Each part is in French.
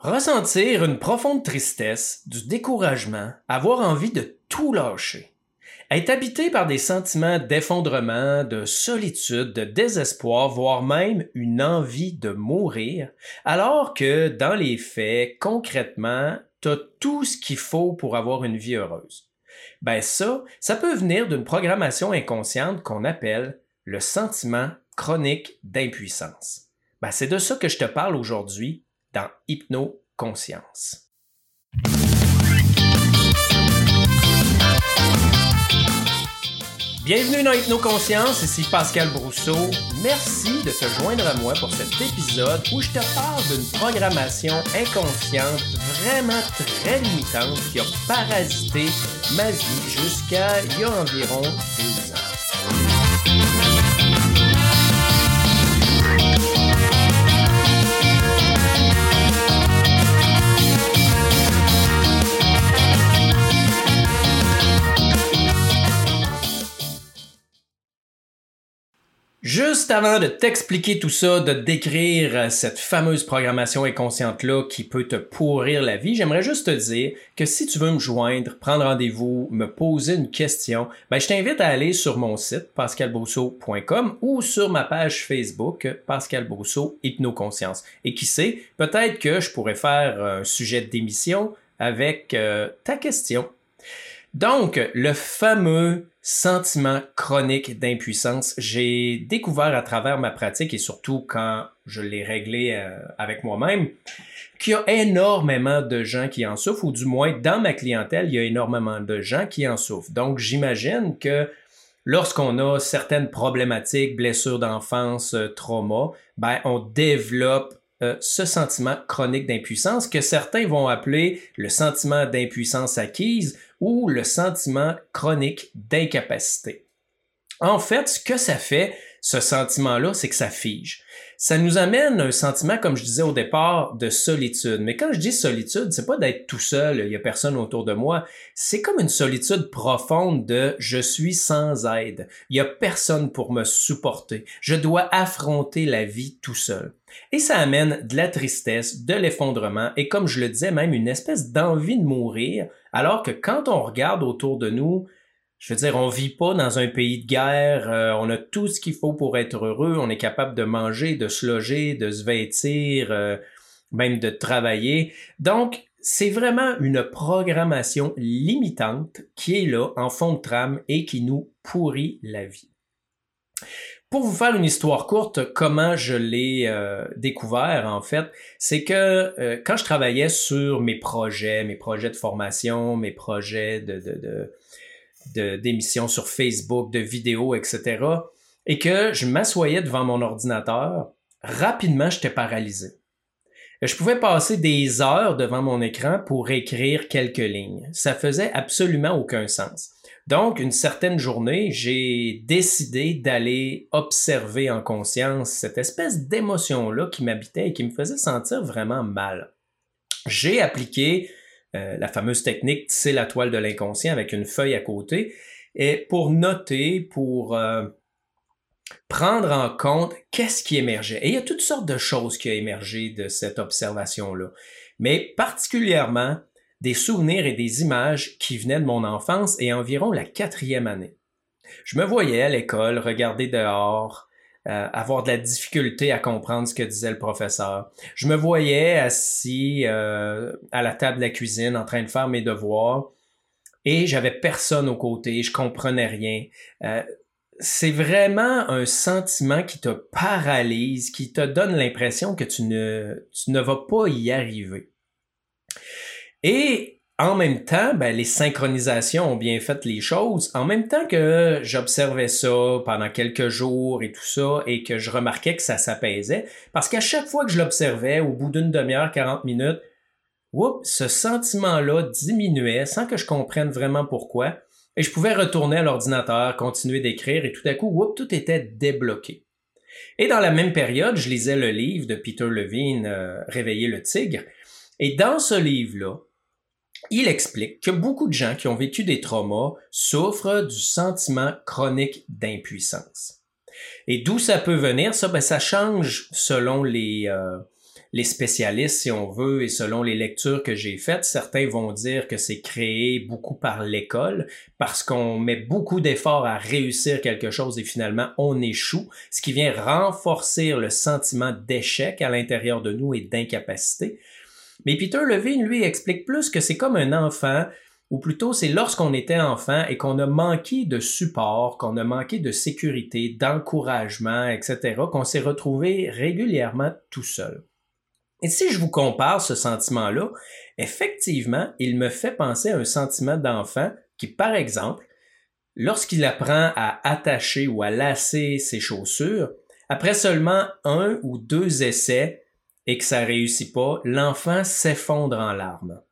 Ressentir une profonde tristesse, du découragement, avoir envie de tout lâcher. Être habité par des sentiments d'effondrement, de solitude, de désespoir, voire même une envie de mourir, alors que dans les faits, concrètement, t'as tout ce qu'il faut pour avoir une vie heureuse. Ben ça, ça peut venir d'une programmation inconsciente qu'on appelle le sentiment chronique d'impuissance. Ben c'est de ça que je te parle aujourd'hui dans Hypno-Conscience. Bienvenue dans Hypno-Conscience, ici Pascal Brousseau. Merci de te joindre à moi pour cet épisode où je te parle d'une programmation inconsciente vraiment très limitante qui a parasité ma vie jusqu'à il y a environ deux ans. Juste avant de t'expliquer tout ça, de décrire euh, cette fameuse programmation inconsciente-là qui peut te pourrir la vie, j'aimerais juste te dire que si tu veux me joindre, prendre rendez-vous, me poser une question, ben je t'invite à aller sur mon site pascalbrousseau.com ou sur ma page Facebook Pascal Brousseau Hypnoconscience. Et qui sait, peut-être que je pourrais faire un sujet d'émission avec euh, ta question. Donc, le fameux sentiment chronique d'impuissance, j'ai découvert à travers ma pratique et surtout quand je l'ai réglé euh, avec moi-même, qu'il y a énormément de gens qui en souffrent, ou du moins dans ma clientèle, il y a énormément de gens qui en souffrent. Donc, j'imagine que lorsqu'on a certaines problématiques, blessures d'enfance, euh, traumas, ben, on développe euh, ce sentiment chronique d'impuissance que certains vont appeler le sentiment d'impuissance acquise ou le sentiment chronique d'incapacité. En fait, ce que ça fait, ce sentiment-là, c'est que ça fige. Ça nous amène un sentiment, comme je disais au départ, de solitude. Mais quand je dis solitude, c'est pas d'être tout seul, il y a personne autour de moi. C'est comme une solitude profonde de je suis sans aide. Il y a personne pour me supporter. Je dois affronter la vie tout seul. Et ça amène de la tristesse, de l'effondrement et comme je le disais, même une espèce d'envie de mourir, alors que quand on regarde autour de nous, je veux dire, on vit pas dans un pays de guerre, euh, on a tout ce qu'il faut pour être heureux, on est capable de manger, de se loger, de se vêtir, euh, même de travailler. Donc, c'est vraiment une programmation limitante qui est là en fond de trame et qui nous pourrit la vie. Pour vous faire une histoire courte, comment je l'ai euh, découvert en fait, c'est que quand je travaillais sur mes projets, mes projets de formation, mes projets de, de, de d'émissions sur Facebook, de vidéos, etc. Et que je m'assoyais devant mon ordinateur, rapidement, j'étais paralysé. Je pouvais passer des heures devant mon écran pour écrire quelques lignes. Ça faisait absolument aucun sens. Donc, une certaine journée, j'ai décidé d'aller observer en conscience cette espèce d'émotion-là qui m'habitait et qui me faisait sentir vraiment mal. J'ai appliqué euh, la fameuse technique c'est la toile de l'inconscient avec une feuille à côté, et pour noter, pour euh, prendre en compte qu'est-ce qui émergeait. Et il y a toutes sortes de choses qui ont émergé de cette observation-là, mais particulièrement des souvenirs et des images qui venaient de mon enfance et environ la quatrième année. Je me voyais à l'école regarder dehors, euh, avoir de la difficulté à comprendre ce que disait le professeur. Je me voyais assis euh, à la table de la cuisine en train de faire mes devoirs et j'avais personne aux côtés, je comprenais rien. Euh, c'est vraiment un sentiment qui te paralyse, qui te donne l'impression que tu ne, tu ne vas pas y arriver. Et en même temps, ben, les synchronisations ont bien fait les choses. En même temps que j'observais ça pendant quelques jours et tout ça, et que je remarquais que ça s'apaisait, parce qu'à chaque fois que je l'observais, au bout d'une demi-heure, 40 minutes, ce sentiment-là diminuait sans que je comprenne vraiment pourquoi, et je pouvais retourner à l'ordinateur, continuer d'écrire, et tout à coup, tout était débloqué. Et dans la même période, je lisais le livre de Peter Levine, euh, Réveiller le tigre, et dans ce livre-là, il explique que beaucoup de gens qui ont vécu des traumas souffrent du sentiment chronique d'impuissance. Et d'où ça peut venir, ça, ben, ça change selon les, euh, les spécialistes, si on veut, et selon les lectures que j'ai faites, certains vont dire que c'est créé beaucoup par l'école, parce qu'on met beaucoup d'efforts à réussir quelque chose et finalement on échoue, ce qui vient renforcer le sentiment d'échec à l'intérieur de nous et d'incapacité. Mais Peter Levine, lui, explique plus que c'est comme un enfant ou plutôt c'est lorsqu'on était enfant et qu'on a manqué de support, qu'on a manqué de sécurité, d'encouragement, etc., qu'on s'est retrouvé régulièrement tout seul. Et si je vous compare ce sentiment-là, effectivement, il me fait penser à un sentiment d'enfant qui, par exemple, lorsqu'il apprend à attacher ou à lasser ses chaussures, après seulement un ou deux essais et que ça réussit pas, l'enfant s'effondre en larmes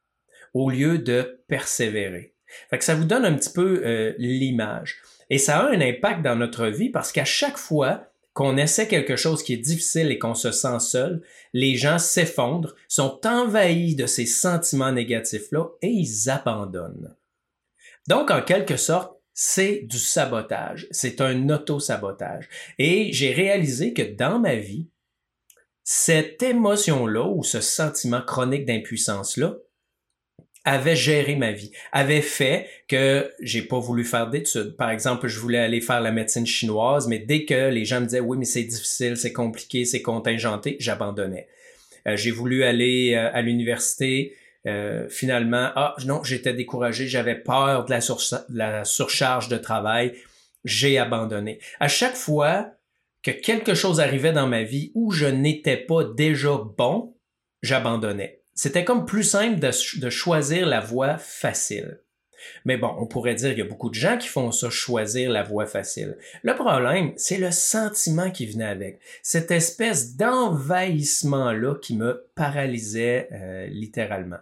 au lieu de persévérer. Ça vous donne un petit peu euh, l'image. Et ça a un impact dans notre vie parce qu'à chaque fois qu'on essaie quelque chose qui est difficile et qu'on se sent seul, les gens s'effondrent, sont envahis de ces sentiments négatifs-là et ils abandonnent. Donc, en quelque sorte, c'est du sabotage. C'est un auto-sabotage. Et j'ai réalisé que dans ma vie, cette émotion-là ou ce sentiment chronique d'impuissance-là avait géré ma vie, avait fait que j'ai pas voulu faire d'études. Par exemple, je voulais aller faire la médecine chinoise, mais dès que les gens me disaient oui, mais c'est difficile, c'est compliqué, c'est contingenté, j'abandonnais. Euh, j'ai voulu aller euh, à l'université, euh, finalement, ah non, j'étais découragé, j'avais peur de la, de la surcharge de travail, j'ai abandonné. À chaque fois que quelque chose arrivait dans ma vie où je n'étais pas déjà bon, j'abandonnais c'était comme plus simple de, choisir la voie facile. Mais bon, on pourrait dire qu'il y a beaucoup de gens qui font ça, choisir la voie facile. Le problème, c'est le sentiment qui venait avec. Cette espèce d'envahissement-là qui me paralysait euh, littéralement.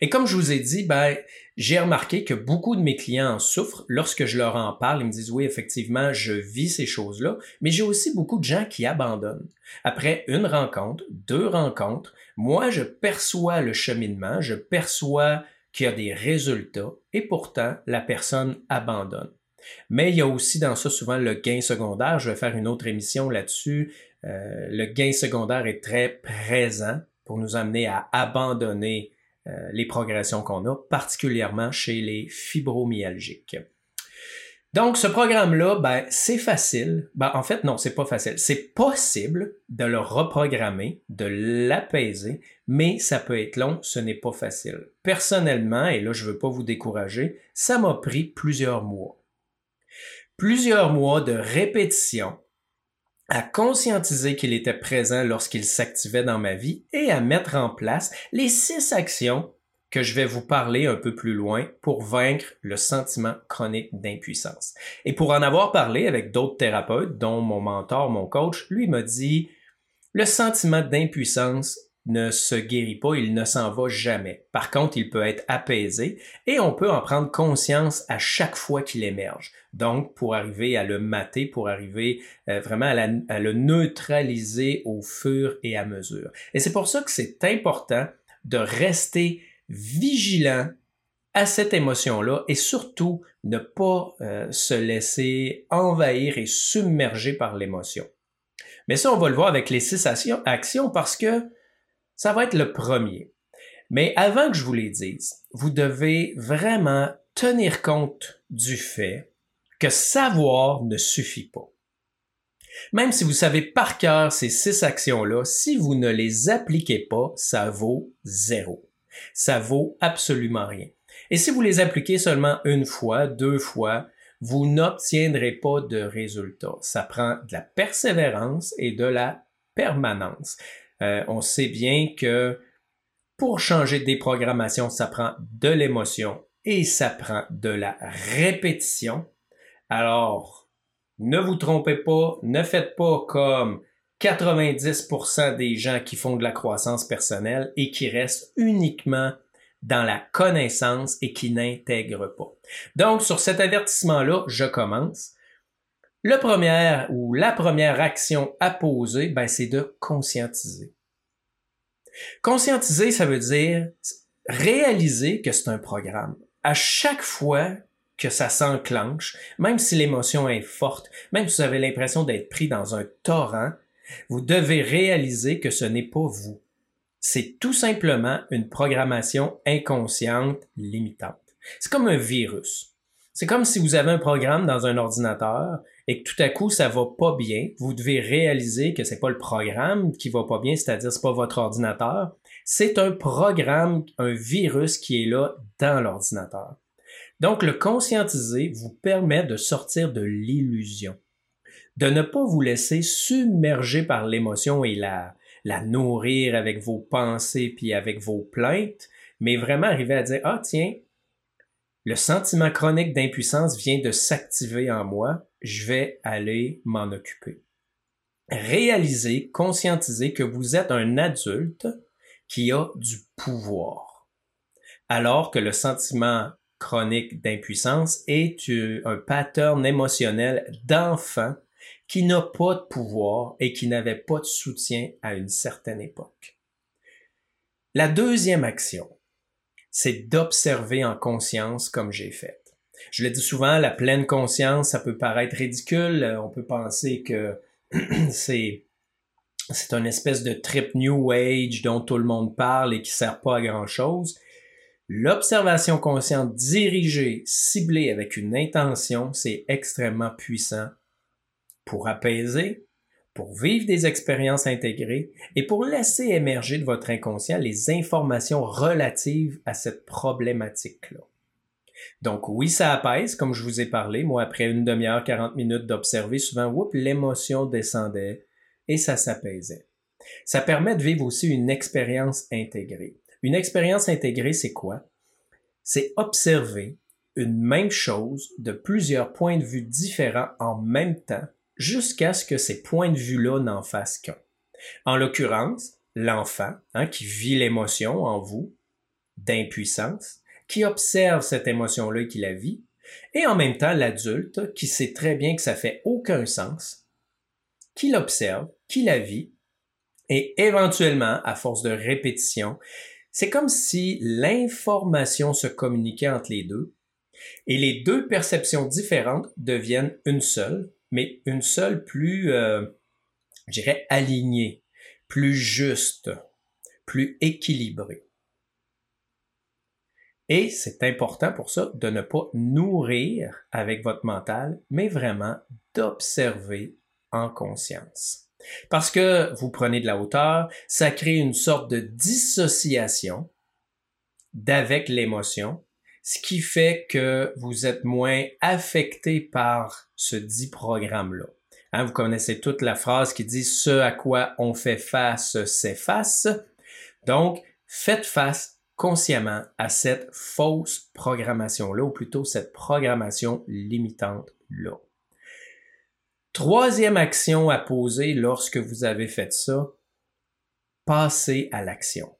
Et comme je vous ai dit, ben, j'ai remarqué que beaucoup de mes clients en souffrent. Lorsque je leur en parle, ils me disent oui, effectivement, je vis ces choses-là, mais j'ai aussi beaucoup de gens qui abandonnent. Après une rencontre, deux rencontres, moi, je perçois le cheminement, je perçois qu'il y a des résultats et pourtant, la personne abandonne. Mais il y a aussi dans ça souvent le gain secondaire. Je vais faire une autre émission là-dessus. Euh, le gain secondaire est très présent pour nous amener à abandonner les progressions qu'on a, particulièrement chez les fibromyalgiques. Donc, ce programme-là, ben, c'est facile. Ben, en fait, non, c'est pas facile. C'est possible de le reprogrammer, de l'apaiser, mais ça peut être long, ce n'est pas facile. Personnellement, et là, je veux pas vous décourager, ça m'a pris plusieurs mois. Plusieurs mois de répétition, à conscientiser qu'il était présent lorsqu'il s'activait dans ma vie et à mettre en place les six actions que je vais vous parler un peu plus loin pour vaincre le sentiment chronique d'impuissance. Et pour en avoir parlé avec d'autres thérapeutes, dont mon mentor, mon coach, lui m'a dit, le sentiment d'impuissance ne se guérit pas, il ne s'en va jamais. Par contre, il peut être apaisé et on peut en prendre conscience à chaque fois qu'il émerge. Donc, pour arriver à le mater, pour arriver euh, vraiment à, le neutraliser au fur et à mesure. Et c'est pour ça que c'est important de rester vigilant à cette émotion-là et surtout ne pas euh, se laisser envahir et submerger par l'émotion. Mais ça, on va le voir avec les six actions parce que ça va être le premier. Mais avant que je vous les dise, vous devez vraiment tenir compte du fait que savoir ne suffit pas. Même si vous savez par cœur ces six actions-là, si vous ne les appliquez pas, ça vaut zéro. Ça vaut absolument rien. Et si vous les appliquez seulement une fois, deux fois, vous n'obtiendrez pas de résultat. Ça prend de la persévérance et de la permanence. Euh, on sait bien que pour changer des programmations, ça prend de l'émotion et ça prend de la répétition. Alors, ne vous trompez pas, ne faites pas comme 90% des gens qui font de la croissance personnelle et qui restent uniquement dans la connaissance et qui n'intègrent pas. Donc, sur cet avertissement-là, je commence. Le premier ou la première action à poser, ben, c'est de conscientiser. Conscientiser, ça veut dire réaliser que c'est un programme. À chaque fois que ça s'enclenche, même si l'émotion est forte, même si vous avez l'impression d'être pris dans un torrent, Vous devez réaliser que ce n'est pas vous. C'est tout simplement une programmation inconsciente limitante. C'est comme un virus. C'est comme si vous avez un programme dans un ordinateur et que tout à coup ça va pas bien. Vous devez réaliser que c'est pas le programme qui va pas bien, c'est-à-dire c'est pas votre ordinateur. C'est un programme, un virus qui est là dans l'ordinateur. Donc le conscientiser vous permet de sortir de l'illusion de ne pas vous laisser submerger par l'émotion et la, la nourrir avec vos pensées puis avec vos plaintes, mais vraiment arriver à dire, ah tiens, le sentiment chronique d'impuissance vient de s'activer en moi, je vais aller m'en occuper. Réalisez, conscientiser que vous êtes un adulte qui a du pouvoir, alors que le sentiment chronique d'impuissance est un pattern émotionnel d'enfant qui n'a pas de pouvoir et qui n'avait pas de soutien à une certaine époque. La deuxième action, c'est d'observer en conscience comme j'ai fait. Je le dis souvent, la pleine conscience, ça peut paraître ridicule. On peut penser que c'est c'est une espèce de trip New Age dont tout le monde parle et qui sert pas à grand chose. L'observation consciente dirigée, ciblée avec une intention, c'est extrêmement puissant pour apaiser, pour vivre des expériences intégrées et pour laisser émerger de votre inconscient les informations relatives à cette problématique-là. Donc oui, ça apaise, comme je vous ai parlé. Moi, après une demi-heure, 40 minutes d'observer, souvent, l'émotion descendait et ça s'apaisait. Ça permet de vivre aussi une expérience intégrée. Une expérience intégrée, c'est quoi? C'est observer une même chose de plusieurs points de vue différents en même temps jusqu'à ce que ces points de vue-là n'en fassent qu'un. En l'occurrence, l'enfant, hein, qui vit l'émotion en vous, d'impuissance, qui observe cette émotion-là et qui la vit, et en même temps l'adulte, qui sait très bien que ça fait aucun sens, qui l'observe, qui la vit, et éventuellement, à force de répétition, c'est comme si l'information se communiquait entre les deux, et les deux perceptions différentes deviennent une seule, mais une seule plus, euh, je dirais, alignée, plus juste, plus équilibrée. Et c'est important pour ça de ne pas nourrir avec votre mental, mais vraiment d'observer en conscience. Parce que vous prenez de la hauteur, ça crée une sorte de dissociation d'avec l'émotion ce qui fait que vous êtes moins affecté par ce dit programme-là. Hein, vous connaissez toute la phrase qui dit ce à quoi on fait face s'efface. Donc, faites face consciemment à cette fausse programmation-là, ou plutôt cette programmation limitante-là. Troisième action à poser lorsque vous avez fait ça, passez à l'action.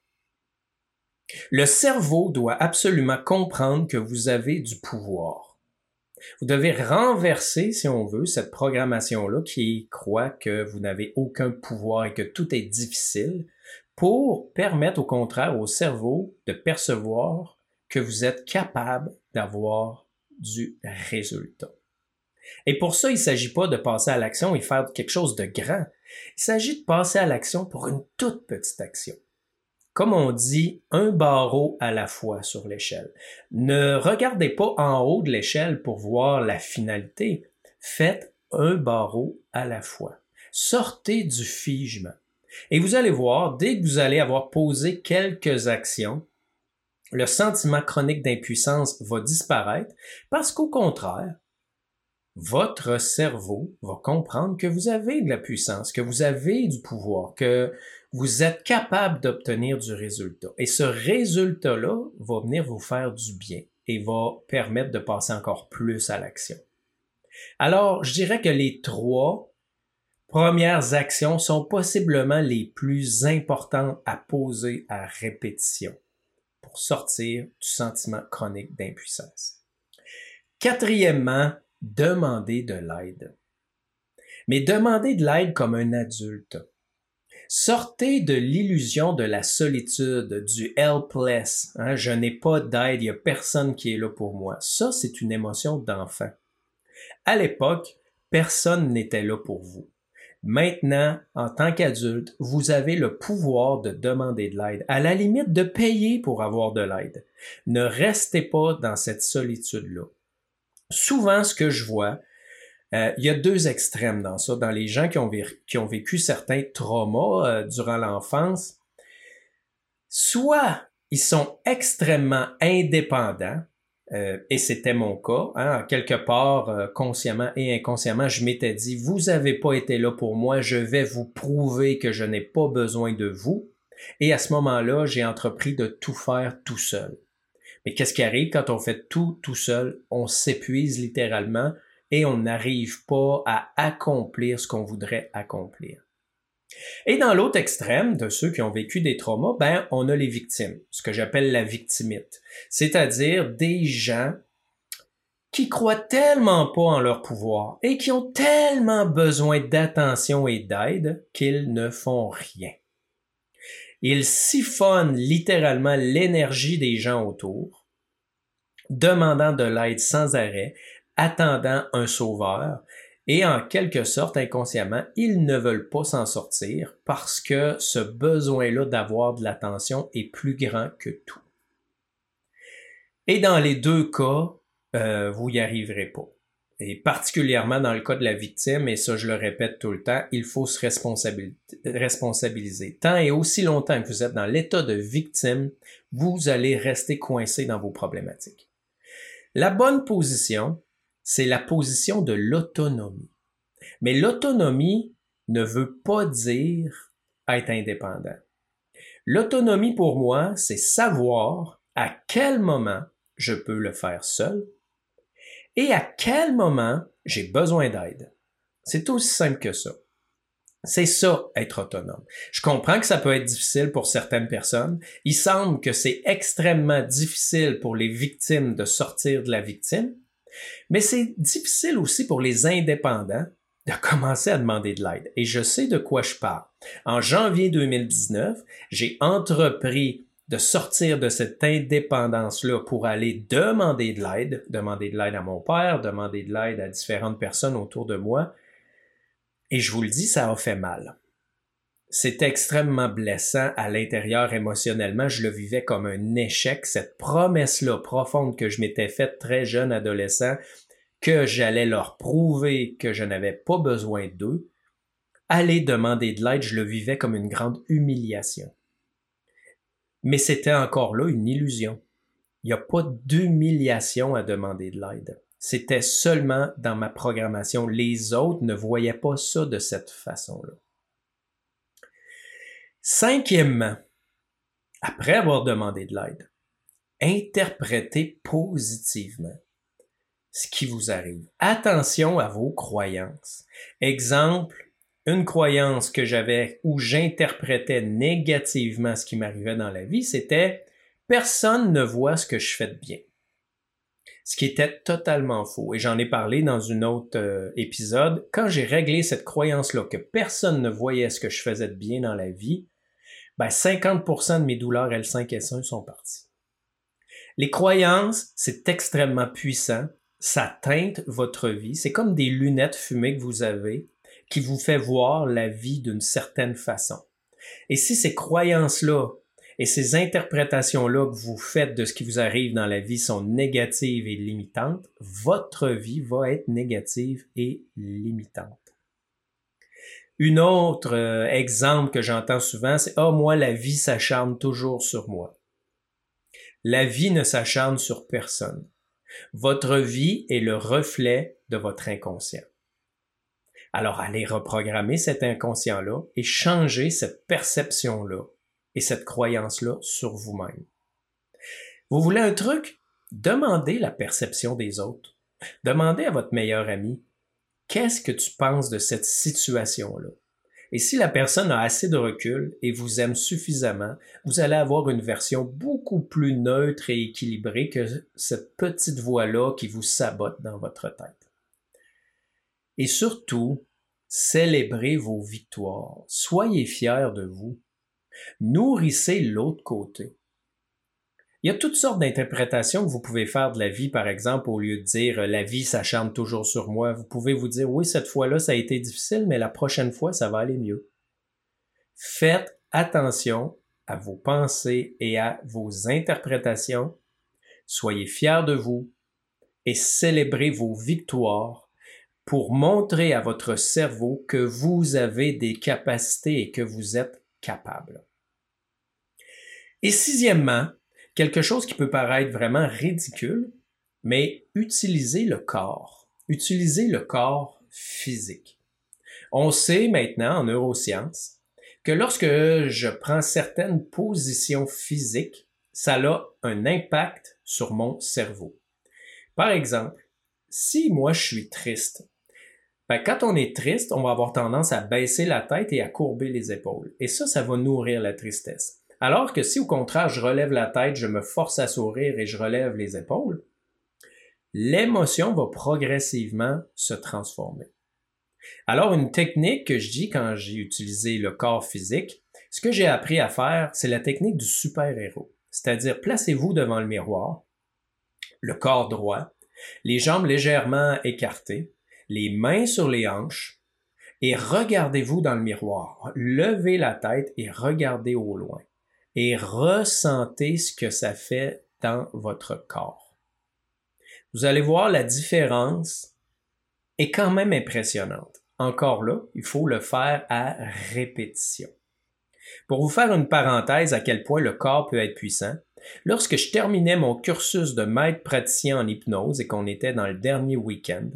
Le cerveau doit absolument comprendre que vous avez du pouvoir. Vous devez renverser, si on veut, cette programmation-là qui croit que vous n'avez aucun pouvoir et que tout est difficile pour permettre au contraire au cerveau de percevoir que vous êtes capable d'avoir du résultat. Et pour ça, il ne s'agit pas de passer à l'action et faire quelque chose de grand. Il s'agit de passer à l'action pour une toute petite action comme on dit, un barreau à la fois sur l'échelle. Ne regardez pas en haut de l'échelle pour voir la finalité. Faites un barreau à la fois. Sortez du figement. Et vous allez voir, dès que vous allez avoir posé quelques actions, le sentiment chronique d'impuissance va disparaître parce qu'au contraire, votre cerveau va comprendre que vous avez de la puissance, que vous avez du pouvoir, que vous êtes capable d'obtenir du résultat. Et ce résultat-là va venir vous faire du bien et va permettre de passer encore plus à l'action. Alors, je dirais que les trois premières actions sont possiblement les plus importantes à poser à répétition pour sortir du sentiment chronique d'impuissance. Quatrièmement, demander de l'aide. Mais demander de l'aide comme un adulte. Sortez de l'illusion de la solitude, du helpless. Hein, je n'ai pas d'aide, il n'y a personne qui est là pour moi. Ça, c'est une émotion d'enfant. À l'époque, personne n'était là pour vous. Maintenant, en tant qu'adulte, vous avez le pouvoir de demander de l'aide, à la limite de payer pour avoir de l'aide. Ne restez pas dans cette solitude-là. Souvent, ce que je vois, euh, il y a deux extrêmes dans ça, dans les gens qui ont, vécu, certains traumas euh, durant l'enfance. Soit ils sont extrêmement indépendants, euh, et c'était mon cas. Hein, quelque part, euh, consciemment et inconsciemment, je m'étais dit, vous n'avez pas été là pour moi, je vais vous prouver que je n'ai pas besoin de vous. Et à ce moment-là, j'ai entrepris de tout faire tout seul. Mais qu'est-ce qui arrive quand on fait tout tout seul? On s'épuise littéralement et on n'arrive pas à accomplir ce qu'on voudrait accomplir. Et dans l'autre extrême de ceux qui ont vécu des traumas, ben, on a les victimes, ce que j'appelle la victimite, c'est-à-dire des gens qui croient tellement pas en leur pouvoir et qui ont tellement besoin d'attention et d'aide qu'ils ne font rien. Ils siphonnent littéralement l'énergie des gens autour, demandant de l'aide sans arrêt, attendant un sauveur, et en quelque sorte, inconsciemment, ils ne veulent pas s'en sortir parce que ce besoin-là d'avoir de l'attention est plus grand que tout. Et dans les deux cas, euh, vous n'y arriverez pas. Et particulièrement dans le cas de la victime, et ça je le répète tout le temps, il faut se responsabiliser. Tant et aussi longtemps que vous êtes dans l'état de victime, vous allez rester coincé dans vos problématiques. La bonne position, c'est la position de l'autonomie. Mais l'autonomie ne veut pas dire être indépendant. L'autonomie pour moi, c'est savoir à quel moment je peux le faire seul et à quel moment j'ai besoin d'aide. C'est aussi simple que ça. C'est ça, être autonome. Je comprends que ça peut être difficile pour certaines personnes. Il semble que c'est extrêmement difficile pour les victimes de sortir de la victime. Mais c'est difficile aussi pour les indépendants de commencer à demander de l'aide. Et je sais de quoi je parle. En janvier 2019, j'ai entrepris de sortir de cette indépendance-là pour aller demander de l'aide, demander de l'aide à mon père, demander de l'aide à différentes personnes autour de moi. Et je vous le dis, ça a fait mal c'est extrêmement blessant à l'intérieur émotionnellement. Je le vivais comme un échec, cette promesse-là profonde que je m'étais faite très jeune adolescent, que j'allais leur prouver que je n'avais pas besoin d'eux. Aller demander de l'aide, je le vivais comme une grande humiliation. Mais c'était encore là une illusion. Il n'y a pas d'humiliation à demander de l'aide. C'était seulement dans ma programmation. Les autres ne voyaient pas ça de cette façon-là. Cinquièmement, après avoir demandé de l'aide, interprétez positivement ce qui vous arrive. Attention à vos croyances. Exemple, une croyance que j'avais où j'interprétais négativement ce qui m'arrivait dans la vie, c'était personne ne voit ce que je fais de bien. Ce qui était totalement faux. Et j'en ai parlé dans un autre euh, épisode. Quand j'ai réglé cette croyance-là que personne ne voyait ce que je faisais de bien dans la vie, ben 50% de mes douleurs L5S1 sont parties. Les croyances, c'est extrêmement puissant. Ça teinte votre vie. C'est comme des lunettes fumées que vous avez qui vous fait voir la vie d'une certaine façon. Et si ces croyances-là et ces interprétations-là que vous faites de ce qui vous arrive dans la vie sont négatives et limitantes, votre vie va être négative et limitante. Une autre euh, exemple que j'entends souvent, c'est Ah, moi, la vie s'acharne toujours sur moi. La vie ne s'acharne sur personne. Votre vie est le reflet de votre inconscient. Alors allez reprogrammer cet inconscient-là et changer cette perception-là et cette croyance-là sur vous-même. Vous voulez un truc? Demandez la perception des autres. Demandez à votre meilleur ami, qu'est-ce que tu penses de cette situation-là? Et si la personne a assez de recul et vous aime suffisamment, vous allez avoir une version beaucoup plus neutre et équilibrée que cette petite voix-là qui vous sabote dans votre tête. Et surtout, célébrez vos victoires. Soyez fiers de vous. Nourrissez l'autre côté. Il y a toutes sortes d'interprétations que vous pouvez faire de la vie, par exemple, au lieu de dire la vie s'acharne toujours sur moi. Vous pouvez vous dire oui, cette fois-là, ça a été difficile, mais la prochaine fois, ça va aller mieux. Faites attention à vos pensées et à vos interprétations. Soyez fiers de vous et célébrez vos victoires pour montrer à votre cerveau que vous avez des capacités et que vous êtes capable. Et sixièmement, quelque chose qui peut paraître vraiment ridicule, mais utilisez le corps. Utilisez le corps physique. On sait maintenant en neurosciences que lorsque je prends certaines positions physiques, ça a un impact sur mon cerveau. Par exemple, si moi je suis triste, ben, quand on est triste, on va avoir tendance à baisser la tête et à courber les épaules. Et ça, ça va nourrir la tristesse. Alors que si au contraire je relève la tête, je me force à sourire et je relève les épaules, l'émotion va progressivement se transformer. Alors une technique que je dis quand j'ai utilisé le corps physique, ce que j'ai appris à faire, c'est la technique du super-héros. C'est-à-dire placez-vous devant le miroir, le corps droit, les jambes légèrement écartées, les mains sur les hanches et regardez-vous dans le miroir. Levez la tête et regardez au loin et ressentez ce que ça fait dans votre corps. Vous allez voir la différence est quand même impressionnante. Encore là, il faut le faire à répétition. Pour vous faire une parenthèse à quel point le corps peut être puissant, lorsque je terminais mon cursus de maître praticien en hypnose et qu'on était dans le dernier week-end,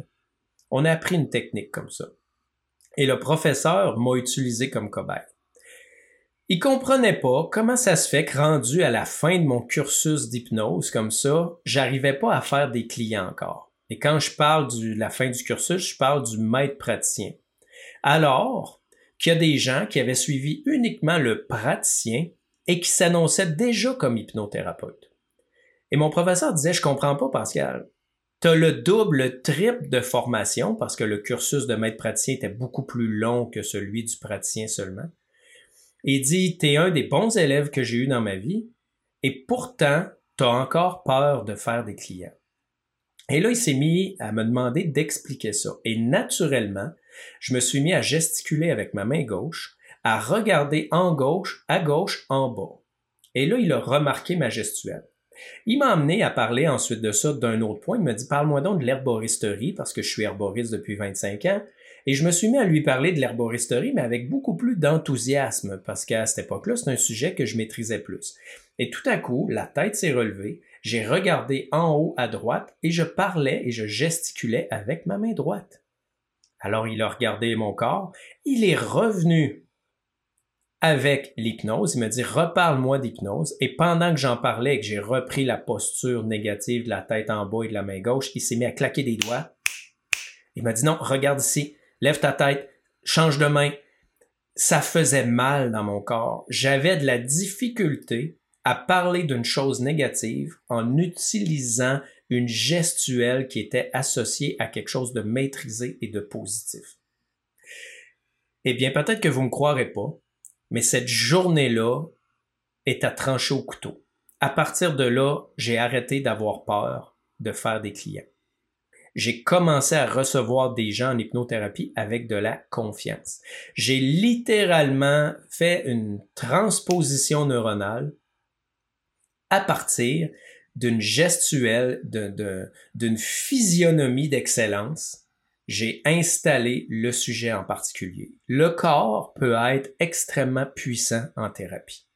on a appris une technique comme ça. Et le professeur m'a utilisé comme cobaye. Il comprenait pas comment ça se fait que rendu à la fin de mon cursus d'hypnose comme ça, j'arrivais pas à faire des clients encore. Et quand je parle de la fin du cursus, je parle du maître praticien. Alors qu'il y a des gens qui avaient suivi uniquement le praticien et qui s'annonçaient déjà comme hypnothérapeute. Et mon professeur disait, je comprends pas, Pascal tu as le double, le triple de formation parce que le cursus de maître praticien était beaucoup plus long que celui du praticien seulement. Il dit, tu es un des bons élèves que j'ai eu dans ma vie et pourtant, tu as encore peur de faire des clients. Et là, il s'est mis à me demander d'expliquer ça. Et naturellement, je me suis mis à gesticuler avec ma main gauche, à regarder en gauche, à gauche, en bas. Et là, il a remarqué ma gestuelle. Il m'a amené à parler ensuite de ça d'un autre point. Il m'a dit Parle-moi donc de l'herboristerie, parce que je suis herboriste depuis 25 ans. Et je me suis mis à lui parler de l'herboristerie, mais avec beaucoup plus d'enthousiasme, parce qu'à cette époque-là, c'est un sujet que je maîtrisais plus. Et tout à coup, la tête s'est relevée, j'ai regardé en haut à droite et je parlais et je gesticulais avec ma main droite. Alors il a regardé mon corps, il est revenu avec l'hypnose. Il m'a dit reparle-moi d'hypnose. Et pendant que j'en parlais et que j'ai repris la posture négative de la tête en bas et de la main gauche, il s'est mis à claquer des doigts. Il m'a dit non, regarde ici, lève ta tête, change de main. Ça faisait mal dans mon corps. J'avais de la difficulté à parler d'une chose négative en utilisant une gestuelle qui était associée à quelque chose de maîtrisé et de positif. Eh bien, peut-être que vous ne me croirez pas, mais cette journée-là est à trancher au couteau. À partir de là, j'ai arrêté d'avoir peur de faire des clients. J'ai commencé à recevoir des gens en hypnothérapie avec de la confiance. J'ai littéralement fait une transposition neuronale à partir d'une gestuelle, d'une physionomie d'excellence j'ai installé le sujet en particulier. Le corps peut être extrêmement puissant en thérapie.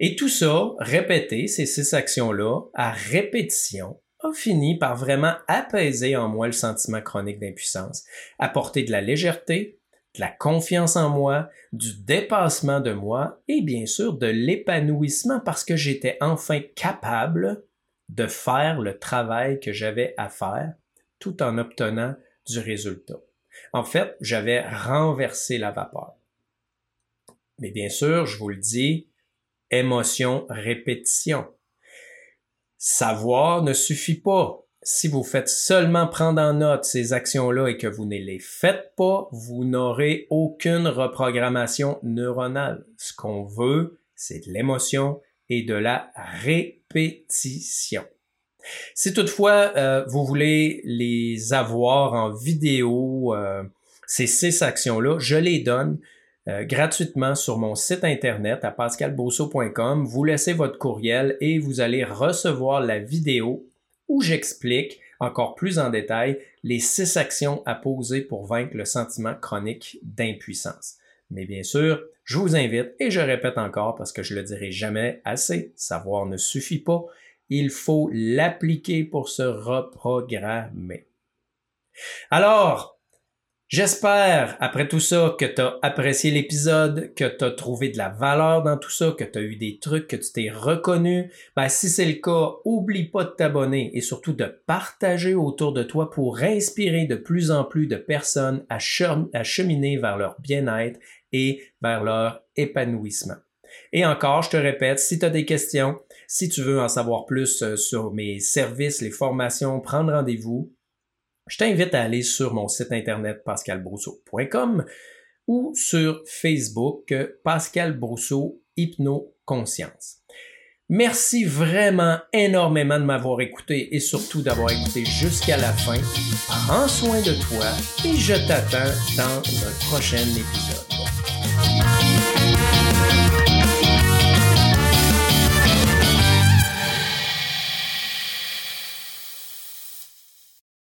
Et tout ça, répéter ces six actions-là à répétition, a fini par vraiment apaiser en moi le sentiment chronique d'impuissance, apporter de la légèreté, de la confiance en moi, du dépassement de moi et bien sûr de l'épanouissement parce que j'étais enfin capable de faire le travail que j'avais à faire tout en obtenant du résultat. En fait, j'avais renversé la vapeur. Mais bien sûr, je vous le dis, émotion, répétition. Savoir ne suffit pas. Si vous faites seulement prendre en note ces actions-là et que vous ne les faites pas, vous n'aurez aucune reprogrammation neuronale. Ce qu'on veut, c'est de l'émotion et de la répétition. Si toutefois euh, vous voulez les avoir en vidéo, euh, ces six actions-là, je les donne euh, gratuitement sur mon site internet à pascalbosso.com. Vous laissez votre courriel et vous allez recevoir la vidéo où j'explique encore plus en détail les six actions à poser pour vaincre le sentiment chronique d'impuissance. Mais bien sûr, je vous invite, et je répète encore parce que je le dirai jamais assez, savoir ne suffit pas, il faut l'appliquer pour se reprogrammer. Alors, J'espère, après tout ça, que tu as apprécié l'épisode, que tu as trouvé de la valeur dans tout ça, que tu as eu des trucs, que tu t'es reconnu. Ben, si c'est le cas, oublie pas de t'abonner et surtout de partager autour de toi pour inspirer de plus en plus de personnes à, cheminer vers leur bien-être et vers leur épanouissement. Et encore, je te répète, si tu as des questions, si tu veux en savoir plus euh, sur mes services, les formations, prendre rendez-vous, je t'invite à aller sur mon site internet pascalbrousseau.com ou sur Facebook Pascal Brousseau Hypnoconscience. Merci vraiment énormément de m'avoir écouté et surtout d'avoir écouté jusqu'à la fin. Prends soin de toi et je t'attends dans un prochain épisode.